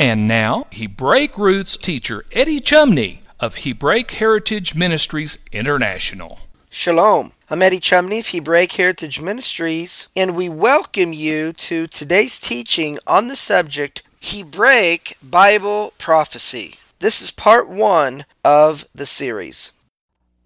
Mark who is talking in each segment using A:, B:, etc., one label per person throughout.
A: And now, Hebraic roots teacher Eddie Chumney of Hebraic Heritage Ministries International.
B: Shalom. I'm Eddie Chumney of Hebraic Heritage Ministries, and we welcome you to today's teaching on the subject Hebraic Bible Prophecy. This is part one of the series.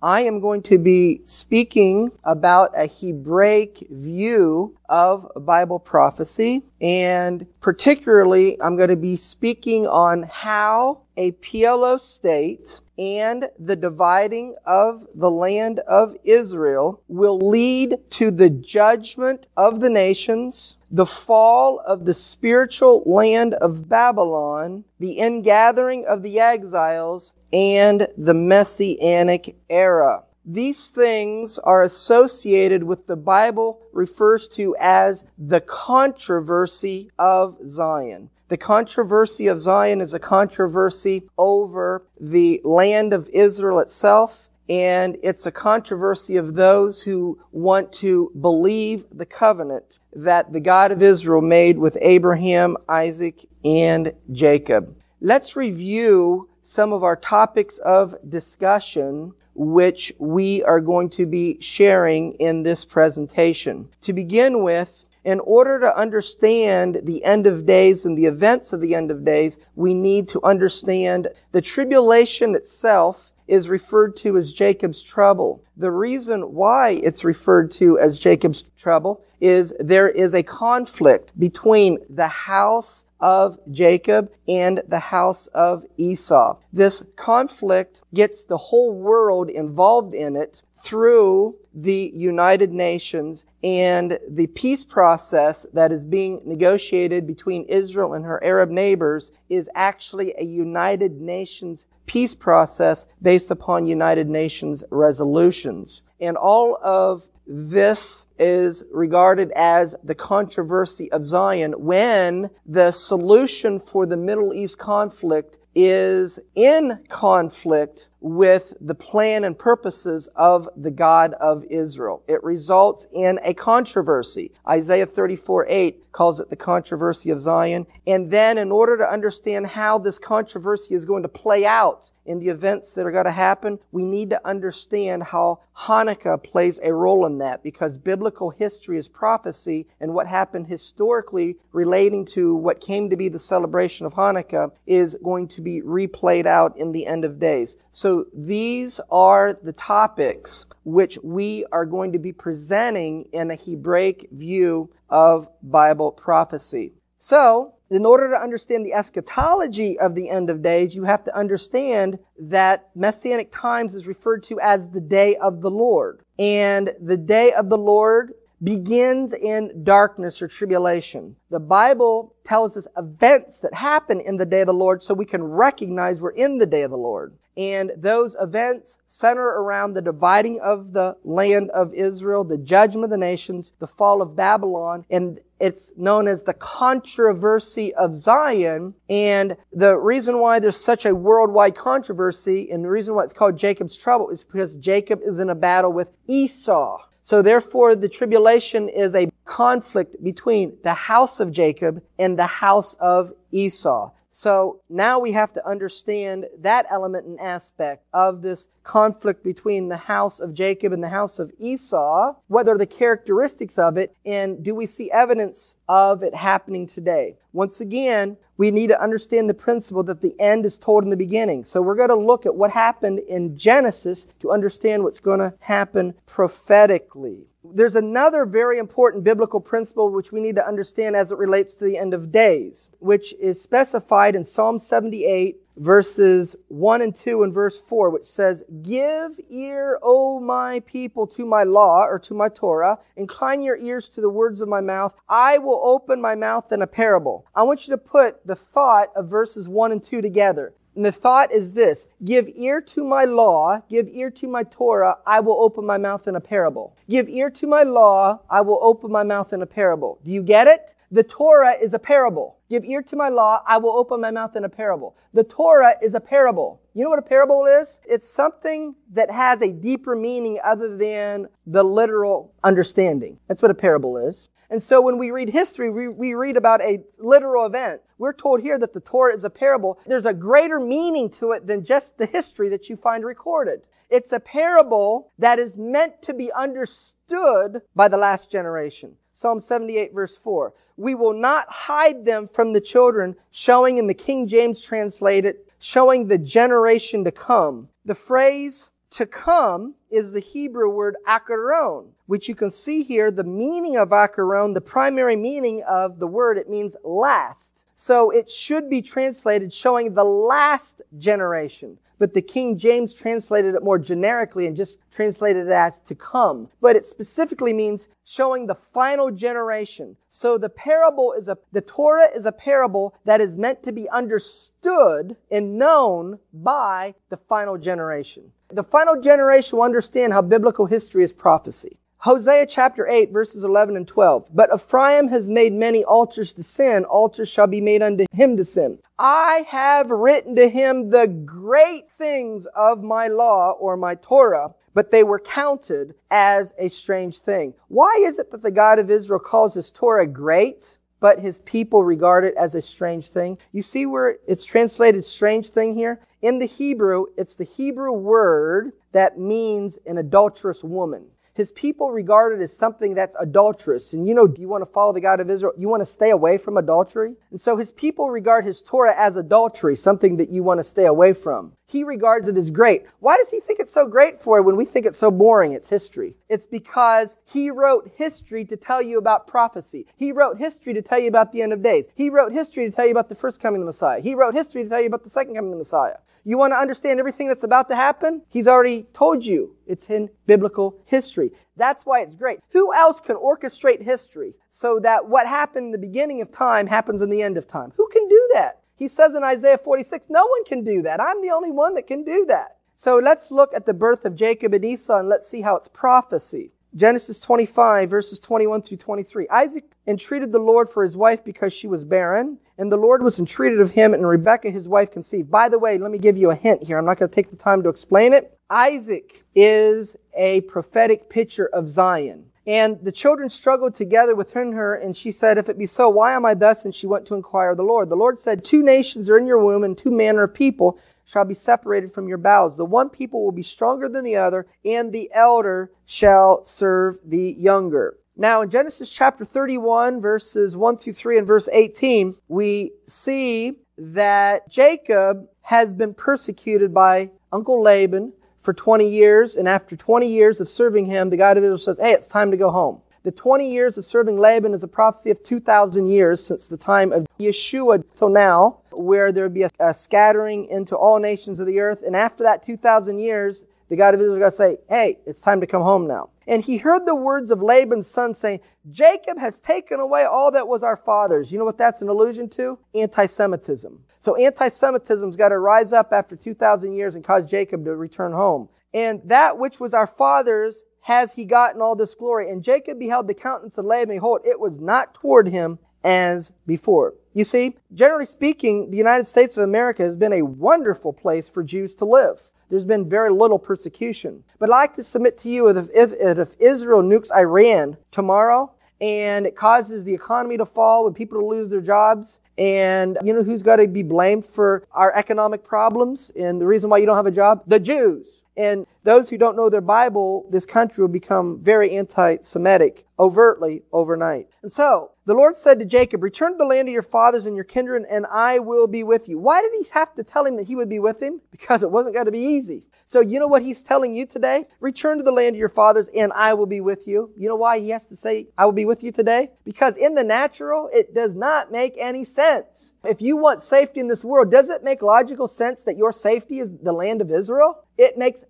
B: I am going to be speaking about a Hebraic view of Bible prophecy, and particularly I'm going to be speaking on how a PLO state and the dividing of the land of Israel will lead to the judgment of the nations, the fall of the spiritual land of Babylon, the ingathering of the exiles, and the Messianic era. These things are associated with the Bible refers to as the controversy of Zion. The controversy of Zion is a controversy over the land of Israel itself, and it's a controversy of those who want to believe the covenant that the God of Israel made with Abraham, Isaac, and Jacob. Let's review some of our topics of discussion which we are going to be sharing in this presentation. To begin with, in order to understand the end of days and the events of the end of days, we need to understand the tribulation itself is referred to as Jacob's trouble. The reason why it's referred to as Jacob's trouble is there is a conflict between the house of Jacob and the house of Esau. This conflict gets the whole world involved in it through the United Nations and the peace process that is being negotiated between Israel and her Arab neighbors is actually a United Nations peace process based upon United Nations resolutions. And all of this is regarded as the controversy of Zion when the solution for the Middle East conflict is in conflict with the plan and purposes of the God of Israel. It results in a controversy. Isaiah 34, 8 calls it the controversy of Zion. And then in order to understand how this controversy is going to play out in the events that are going to happen, we need to understand how Hanukkah plays a role in that because biblical history is prophecy and what happened historically relating to what came to be the celebration of Hanukkah is going to be replayed out in the end of days. So these are the topics which we are going to be presenting in a Hebraic view of Bible prophecy. So, in order to understand the eschatology of the end of days, you have to understand that Messianic times is referred to as the day of the Lord. And the day of the Lord begins in darkness or tribulation. The Bible tells us events that happen in the day of the Lord so we can recognize we're in the day of the Lord. And those events center around the dividing of the land of Israel, the judgment of the nations, the fall of Babylon, and it's known as the controversy of Zion. And the reason why there's such a worldwide controversy and the reason why it's called Jacob's trouble is because Jacob is in a battle with Esau. So therefore, the tribulation is a conflict between the house of Jacob and the house of Esau. So now we have to understand that element and aspect of this conflict between the house of Jacob and the house of Esau? What are the characteristics of it? And do we see evidence of it happening today? Once again, we need to understand the principle that the end is told in the beginning. So we're going to look at what happened in Genesis to understand what's going to happen prophetically. There's another very important biblical principle which we need to understand as it relates to the end of days, which is specified in Psalm 78 verses 1 and 2 and verse 4, which says, Give ear, O my people, to my law or to my Torah. Incline your ears to the words of my mouth. I will open my mouth in a parable. I want you to put the thought of verses 1 and 2 together. And the thought is this, give ear to my law, give ear to my Torah, I will open my mouth in a parable. Give ear to my law, I will open my mouth in a parable. Do you get it? The Torah is a parable. Give ear to my law, I will open my mouth in a parable. The Torah is a parable. You know what a parable is? It's something that has a deeper meaning other than the literal understanding. That's what a parable is. And so when we read history, we, we read about a literal event. We're told here that the Torah is a parable. There's a greater meaning to it than just the history that you find recorded. It's a parable that is meant to be understood by the last generation. Psalm 78 verse 4. We will not hide them from the children, showing in the King James translated, showing the generation to come. The phrase to come is the Hebrew word akaron, which you can see here the meaning of akaron, the primary meaning of the word, it means last. So it should be translated showing the last generation but the King James translated it more generically and just translated it as to come. But it specifically means showing the final generation. So the parable is a, the Torah is a parable that is meant to be understood and known by the final generation. The final generation will understand how biblical history is prophecy. Hosea chapter 8 verses 11 and 12. But Ephraim has made many altars to sin. Altars shall be made unto him to sin. I have written to him the great things of my law or my Torah, but they were counted as a strange thing. Why is it that the God of Israel calls his Torah great? But his people regard it as a strange thing. You see where it's translated strange thing here? In the Hebrew, it's the Hebrew word that means an adulterous woman. His people regard it as something that's adulterous. And you know, do you want to follow the God of Israel? You want to stay away from adultery? And so his people regard his Torah as adultery, something that you want to stay away from. He regards it as great. Why does he think it's so great for when we think it's so boring? It's history. It's because he wrote history to tell you about prophecy. He wrote history to tell you about the end of days. He wrote history to tell you about the first coming of the Messiah. He wrote history to tell you about the second coming of the Messiah. You want to understand everything that's about to happen? He's already told you. It's in biblical history. That's why it's great. Who else can orchestrate history so that what happened in the beginning of time happens in the end of time? Who can do that? He says in Isaiah 46, no one can do that. I'm the only one that can do that. So let's look at the birth of Jacob and Esau and let's see how it's prophecy. Genesis 25 verses 21 through 23. Isaac entreated the Lord for his wife because she was barren, and the Lord was entreated of him, and Rebekah his wife conceived. By the way, let me give you a hint here. I'm not going to take the time to explain it. Isaac is a prophetic picture of Zion. And the children struggled together within her, and she said, If it be so, why am I thus? And she went to inquire of the Lord. The Lord said, Two nations are in your womb, and two manner of people shall be separated from your bowels. The one people will be stronger than the other, and the elder shall serve the younger. Now, in Genesis chapter 31, verses 1 through 3 and verse 18, we see that Jacob has been persecuted by Uncle Laban for 20 years, and after 20 years of serving him, the God of Israel says, hey, it's time to go home. The 20 years of serving Laban is a prophecy of 2,000 years since the time of Yeshua till now, where there would be a, a scattering into all nations of the earth. And after that 2,000 years, the God of Israel is going to say, hey, it's time to come home now. And he heard the words of Laban's son saying, Jacob has taken away all that was our father's. You know what that's an allusion to? Anti-Semitism. So anti-Semitism's got to rise up after 2,000 years and cause Jacob to return home. And that which was our father's has he gotten all this glory. And Jacob beheld the countenance of Laban, behold, it was not toward him as before. You see, generally speaking, the United States of America has been a wonderful place for Jews to live. There's been very little persecution. But I'd like to submit to you if, if, if Israel nukes Iran tomorrow and it causes the economy to fall and people to lose their jobs, and you know who's got to be blamed for our economic problems and the reason why you don't have a job? The Jews. And those who don't know their Bible, this country will become very anti-Semitic overtly overnight. And so, the Lord said to Jacob, return to the land of your fathers and your kindred, and I will be with you. Why did he have to tell him that he would be with him? Because it wasn't going to be easy. So you know what he's telling you today? Return to the land of your fathers, and I will be with you. You know why he has to say, I will be with you today? Because in the natural, it does not make any sense. If you want safety in this world, does it make logical sense that your safety is the land of Israel? It makes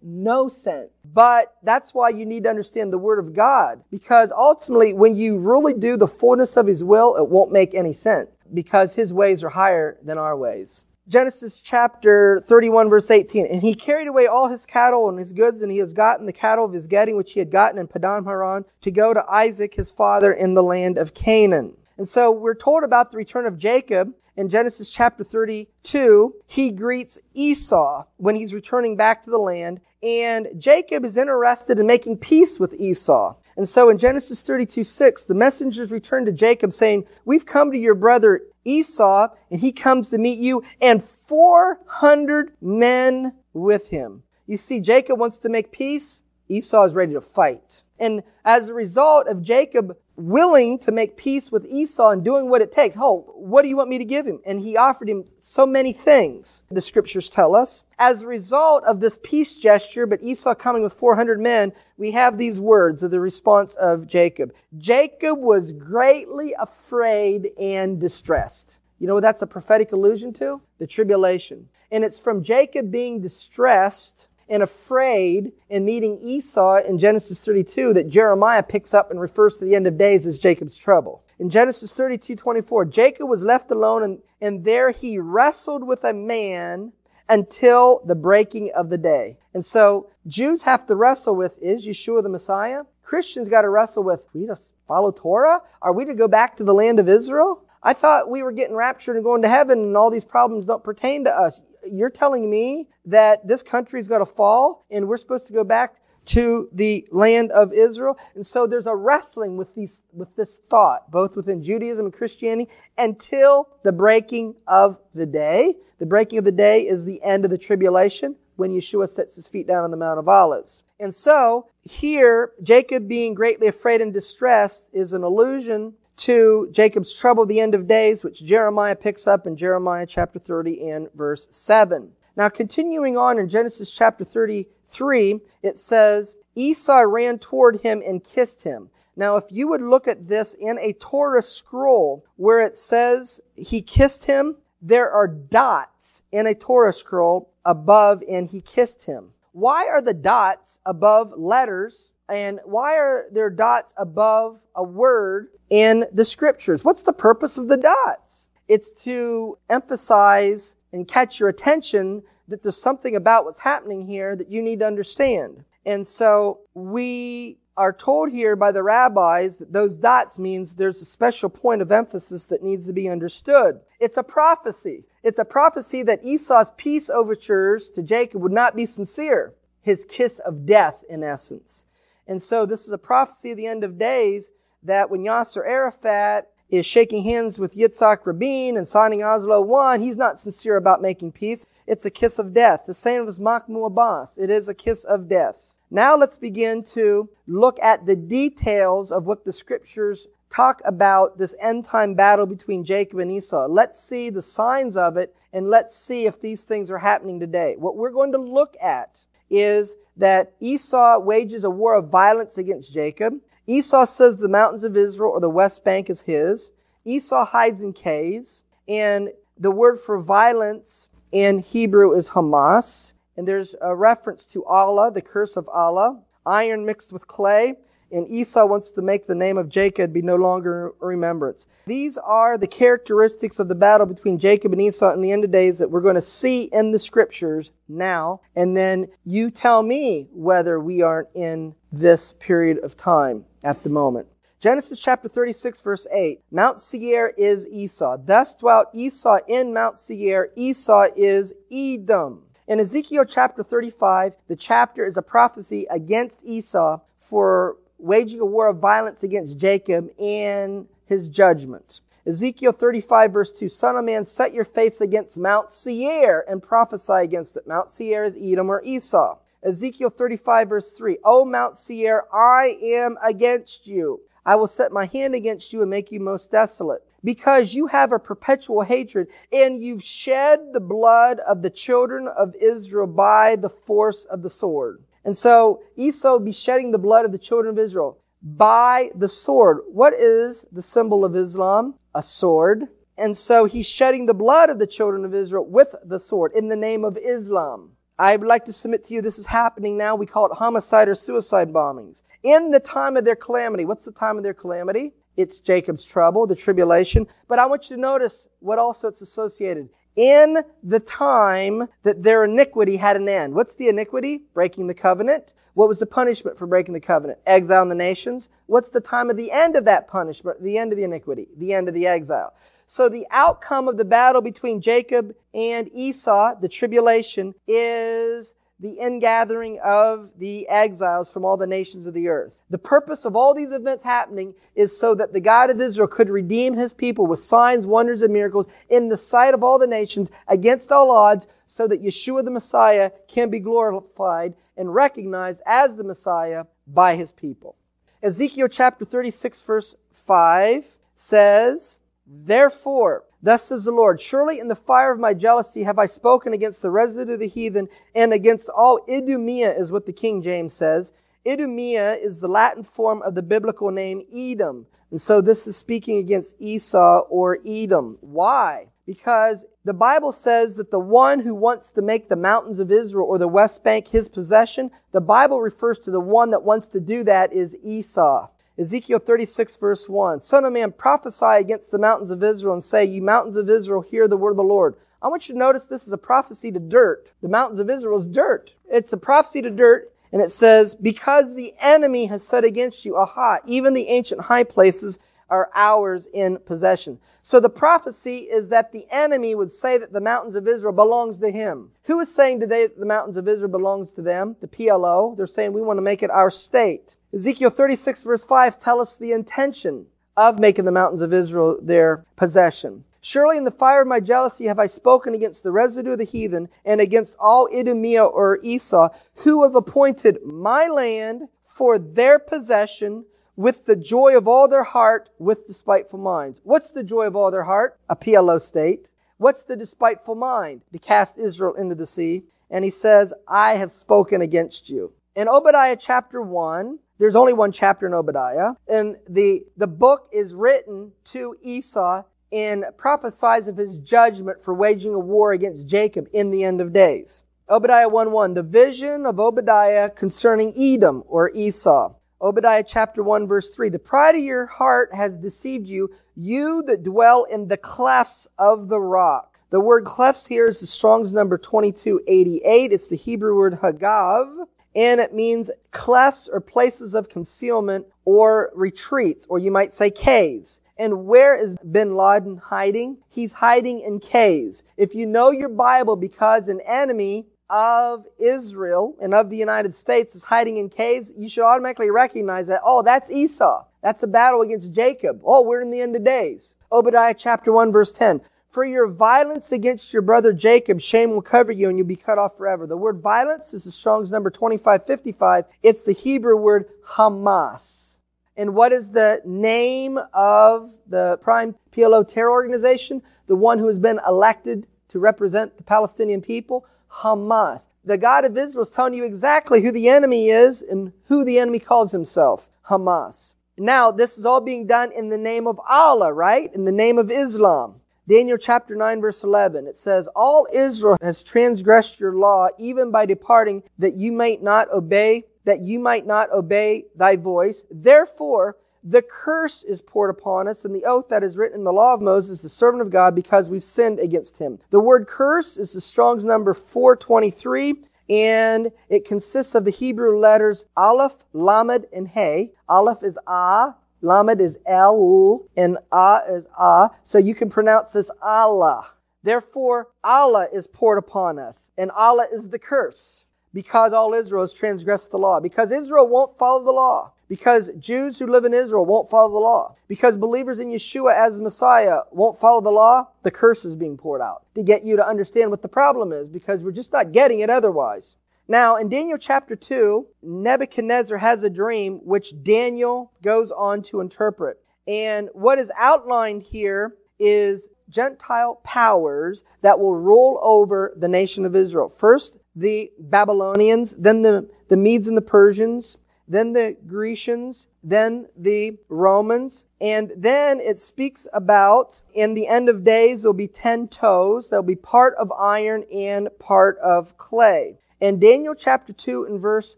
B: sense. But that's why you need to understand the Word of God. Because ultimately, when you really do the fullness of His will, it won't make any sense. Because His ways are higher than our ways. Genesis chapter 31 verse 18. And he carried away all his cattle and his goods, and he has gotten the cattle of his getting, which he had gotten in Padan Haran, to go to Isaac his father in the land of Canaan. And so we're told about the return of Jacob in Genesis chapter 32, he greets Esau when he's returning back to the land, and Jacob is interested in making peace with Esau. And so in Genesis 32, 6, the messengers return to Jacob saying, We've come to your brother Esau, and he comes to meet you, and 400 men with him. You see, Jacob wants to make peace. Esau is ready to fight. And as a result of Jacob willing to make peace with Esau and doing what it takes. Oh, what do you want me to give him? And he offered him so many things, the scriptures tell us. As a result of this peace gesture, but Esau coming with 400 men, we have these words of the response of Jacob. Jacob was greatly afraid and distressed. You know what that's a prophetic allusion to? The tribulation. And it's from Jacob being distressed and afraid in meeting Esau in Genesis 32 that Jeremiah picks up and refers to the end of days as Jacob's trouble. In Genesis 32, 24, Jacob was left alone and, and there he wrestled with a man until the breaking of the day. And so Jews have to wrestle with, is Yeshua the Messiah? Christians got to wrestle with, we to follow Torah? Are we to go back to the land of Israel? I thought we were getting raptured and going to heaven and all these problems don't pertain to us you're telling me that this country is going to fall and we're supposed to go back to the land of Israel. And so there's a wrestling with these, with this thought, both within Judaism and Christianity until the breaking of the day. The breaking of the day is the end of the tribulation when Yeshua sets his feet down on the Mount of Olives. And so here, Jacob being greatly afraid and distressed is an allusion to Jacob's trouble the end of days, which Jeremiah picks up in Jeremiah chapter 30 and verse 7. Now, continuing on in Genesis chapter 33, it says, Esau ran toward him and kissed him. Now, if you would look at this in a Torah scroll where it says he kissed him, there are dots in a Torah scroll above and he kissed him. Why are the dots above letters and why are there dots above a word in the scriptures? What's the purpose of the dots? It's to emphasize and catch your attention that there's something about what's happening here that you need to understand. And so we are told here by the rabbis that those dots means there's a special point of emphasis that needs to be understood. It's a prophecy. It's a prophecy that Esau's peace overtures to Jacob would not be sincere. His kiss of death, in essence. And so this is a prophecy of the end of days that when Yasser Arafat is shaking hands with Yitzhak Rabin and signing Oslo 1, he's not sincere about making peace. It's a kiss of death. The same as Mahmoud Abbas. It is a kiss of death. Now let's begin to look at the details of what the scriptures talk about this end time battle between Jacob and Esau. Let's see the signs of it and let's see if these things are happening today. What we're going to look at is that Esau wages a war of violence against Jacob. Esau says the mountains of Israel or the West Bank is his. Esau hides in caves. And the word for violence in Hebrew is Hamas. And there's a reference to Allah, the curse of Allah, iron mixed with clay and Esau wants to make the name of Jacob be no longer remembrance. These are the characteristics of the battle between Jacob and Esau in the end of days that we're going to see in the scriptures now. And then you tell me whether we aren't in this period of time at the moment. Genesis chapter 36 verse 8. Mount Seir is Esau. Thus dwelt Esau in Mount Seir. Esau is Edom. In Ezekiel chapter 35, the chapter is a prophecy against Esau for waging a war of violence against Jacob in his judgment. Ezekiel 35 verse 2, Son of man, set your face against Mount Seir and prophesy against it. Mount Seir is Edom or Esau. Ezekiel 35 verse 3. O Mount Seir, I am against you. I will set my hand against you and make you most desolate. Because you have a perpetual hatred and you've shed the blood of the children of Israel by the force of the sword. And so Esau be shedding the blood of the children of Israel by the sword. What is the symbol of Islam? A sword. And so he's shedding the blood of the children of Israel with the sword in the name of Islam. I would like to submit to you this is happening now. We call it homicide or suicide bombings. In the time of their calamity. What's the time of their calamity? It's Jacob's trouble, the tribulation. But I want you to notice what also it's associated. In the time that their iniquity had an end. What's the iniquity? Breaking the covenant. What was the punishment for breaking the covenant? Exile in the nations. What's the time of the end of that punishment? The end of the iniquity. The end of the exile. So the outcome of the battle between Jacob and Esau, the tribulation, is the ingathering of the exiles from all the nations of the earth. The purpose of all these events happening is so that the God of Israel could redeem his people with signs, wonders, and miracles in the sight of all the nations against all odds so that Yeshua the Messiah can be glorified and recognized as the Messiah by his people. Ezekiel chapter 36 verse 5 says, Therefore, thus says the Lord, surely in the fire of my jealousy have I spoken against the residue of the heathen and against all Idumea is what the King James says. Idumea is the Latin form of the biblical name Edom. And so this is speaking against Esau or Edom. Why? Because the Bible says that the one who wants to make the mountains of Israel or the West Bank his possession, the Bible refers to the one that wants to do that is Esau. Ezekiel 36 verse 1. Son of man, prophesy against the mountains of Israel and say, you mountains of Israel, hear the word of the Lord. I want you to notice this is a prophecy to dirt. The mountains of Israel is dirt. It's a prophecy to dirt. And it says, because the enemy has said against you, aha, even the ancient high places are ours in possession. So the prophecy is that the enemy would say that the mountains of Israel belongs to him. Who is saying today that the mountains of Israel belongs to them? The PLO. They're saying we want to make it our state. Ezekiel 36 verse 5 tell us the intention of making the mountains of Israel their possession. Surely in the fire of my jealousy have I spoken against the residue of the heathen and against all Idumea or Esau who have appointed my land for their possession with the joy of all their heart with despiteful minds. What's the joy of all their heart? A PLO state. What's the despiteful mind? To cast Israel into the sea. And he says, I have spoken against you. In Obadiah chapter 1, there's only one chapter in Obadiah, and the, the book is written to Esau and prophesies of his judgment for waging a war against Jacob in the end of days. Obadiah 1-1, the vision of Obadiah concerning Edom or Esau. Obadiah chapter 1 verse 3, the pride of your heart has deceived you, you that dwell in the clefts of the rock. The word clefts here is the Strong's number 2288. It's the Hebrew word hagav and it means clefts or places of concealment or retreats, or you might say caves. And where is bin Laden hiding? He's hiding in caves. If you know your Bible because an enemy of Israel and of the United States is hiding in caves, you should automatically recognize that, oh, that's Esau. That's a battle against Jacob. Oh, we're in the end of days. Obadiah chapter 1 verse 10. For your violence against your brother Jacob, shame will cover you and you'll be cut off forever. The word violence is the Strong's number 2555. It's the Hebrew word Hamas. And what is the name of the prime PLO terror organization? The one who has been elected to represent the Palestinian people? Hamas. The God of Israel is telling you exactly who the enemy is and who the enemy calls himself. Hamas. Now, this is all being done in the name of Allah, right? In the name of Islam. Daniel chapter 9 verse 11, it says, All Israel has transgressed your law, even by departing, that you might not obey, that you might not obey thy voice. Therefore, the curse is poured upon us and the oath that is written in the law of Moses, the servant of God, because we've sinned against him. The word curse is the Strong's number 423 and it consists of the Hebrew letters Aleph, Lamed, and Hey. Aleph is Ah, Lamed is El, and Ah is Ah. So you can pronounce this Allah. Therefore, Allah is poured upon us, and Allah is the curse, because all Israel has transgressed the law, because Israel won't follow the law, because Jews who live in Israel won't follow the law, because believers in Yeshua as the Messiah won't follow the law, the curse is being poured out to get you to understand what the problem is, because we're just not getting it otherwise. Now, in Daniel chapter 2, Nebuchadnezzar has a dream which Daniel goes on to interpret. And what is outlined here is Gentile powers that will rule over the nation of Israel. First, the Babylonians, then the, the Medes and the Persians, then the Grecians, then the Romans, and then it speaks about in the end of days there'll be ten toes, there'll be part of iron and part of clay. In Daniel chapter 2 and verse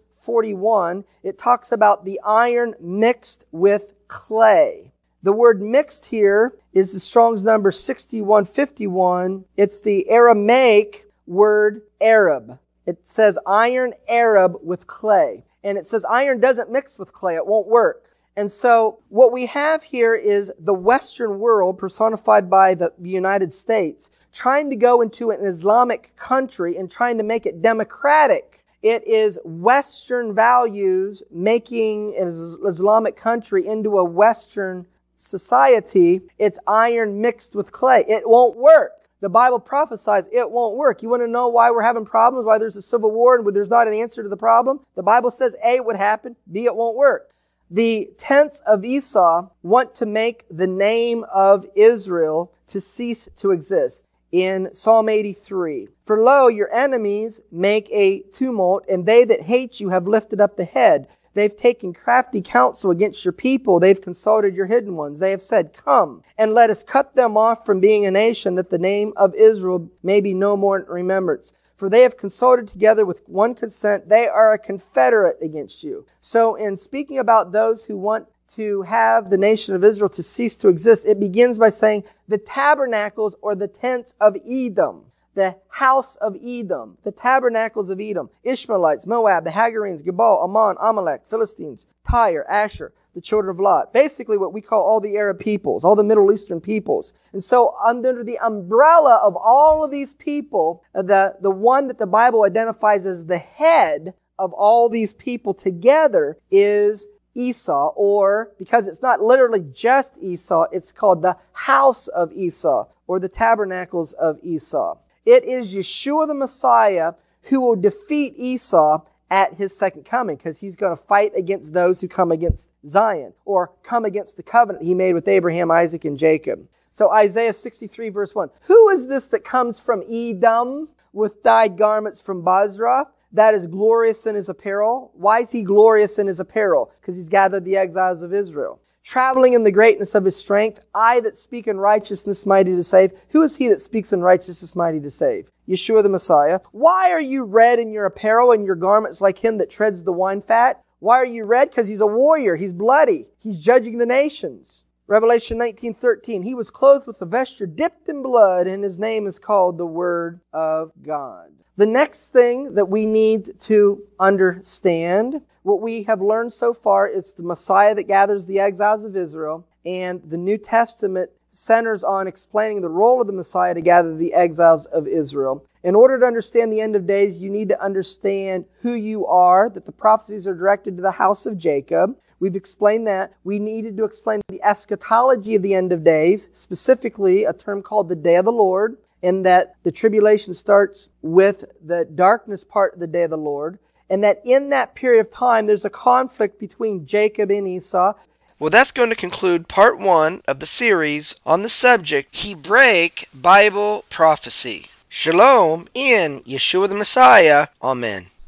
B: 41, it talks about the iron mixed with clay. The word mixed here is the Strong's number 6151. It's the Aramaic word Arab. It says iron Arab with clay. And it says iron doesn't mix with clay. It won't work. And so what we have here is the Western world personified by the, the United States trying to go into an Islamic country and trying to make it democratic. It is Western values making an Islamic country into a Western society. It's iron mixed with clay. It won't work. The Bible prophesies it won't work. You want to know why we're having problems, why there's a civil war and there's not an answer to the problem? The Bible says A, it would happen, B, it won't work. The tents of Esau want to make the name of Israel to cease to exist. In Psalm 83, for lo, your enemies make a tumult, and they that hate you have lifted up the head. They've taken crafty counsel against your people. They've consulted your hidden ones. They have said, Come and let us cut them off from being a nation that the name of Israel may be no more in remembrance. For they have consulted together with one consent. They are a confederate against you. So in speaking about those who want to have the nation of Israel to cease to exist, it begins by saying the tabernacles or the tents of Edom the house of Edom, the tabernacles of Edom, Ishmaelites, Moab, the Hagarenes, Gebal, Ammon, Amalek, Philistines, Tyre, Asher, the children of Lot. Basically what we call all the Arab peoples, all the Middle Eastern peoples. And so under the umbrella of all of these people, uh, the, the one that the Bible identifies as the head of all these people together is Esau, or because it's not literally just Esau, it's called the house of Esau, or the tabernacles of Esau. It is Yeshua the Messiah who will defeat Esau at his second coming because he's going to fight against those who come against Zion or come against the covenant he made with Abraham, Isaac, and Jacob. So Isaiah 63 verse 1. Who is this that comes from Edom with dyed garments from Bozrah? That is glorious in his apparel. Why is he glorious in his apparel? Because he's gathered the exiles of Israel traveling in the greatness of his strength. I that speak in righteousness mighty to save. Who is he that speaks in righteousness mighty to save? Yeshua the Messiah. Why are you red in your apparel and your garments like him that treads the wine fat? Why are you red? Because he's a warrior. He's bloody. He's judging the nations. Revelation 19:13 He was clothed with a vesture dipped in blood and his name is called the word of God. The next thing that we need to understand, what we have learned so far is the Messiah that gathers the exiles of Israel, and the New Testament centers on explaining the role of the Messiah to gather the exiles of Israel. In order to understand the end of days, you need to understand who you are, that the prophecies are directed to the house of Jacob. We've explained that. We needed to explain the eschatology of the end of days, specifically a term called the day of the Lord and that the tribulation starts with the darkness part of the day of the Lord, and that in that period of time there's a conflict between Jacob and Esau.
C: Well, that's going to conclude part one of the series on the subject Hebraic Bible Prophecy. Shalom in Yeshua the Messiah. Amen.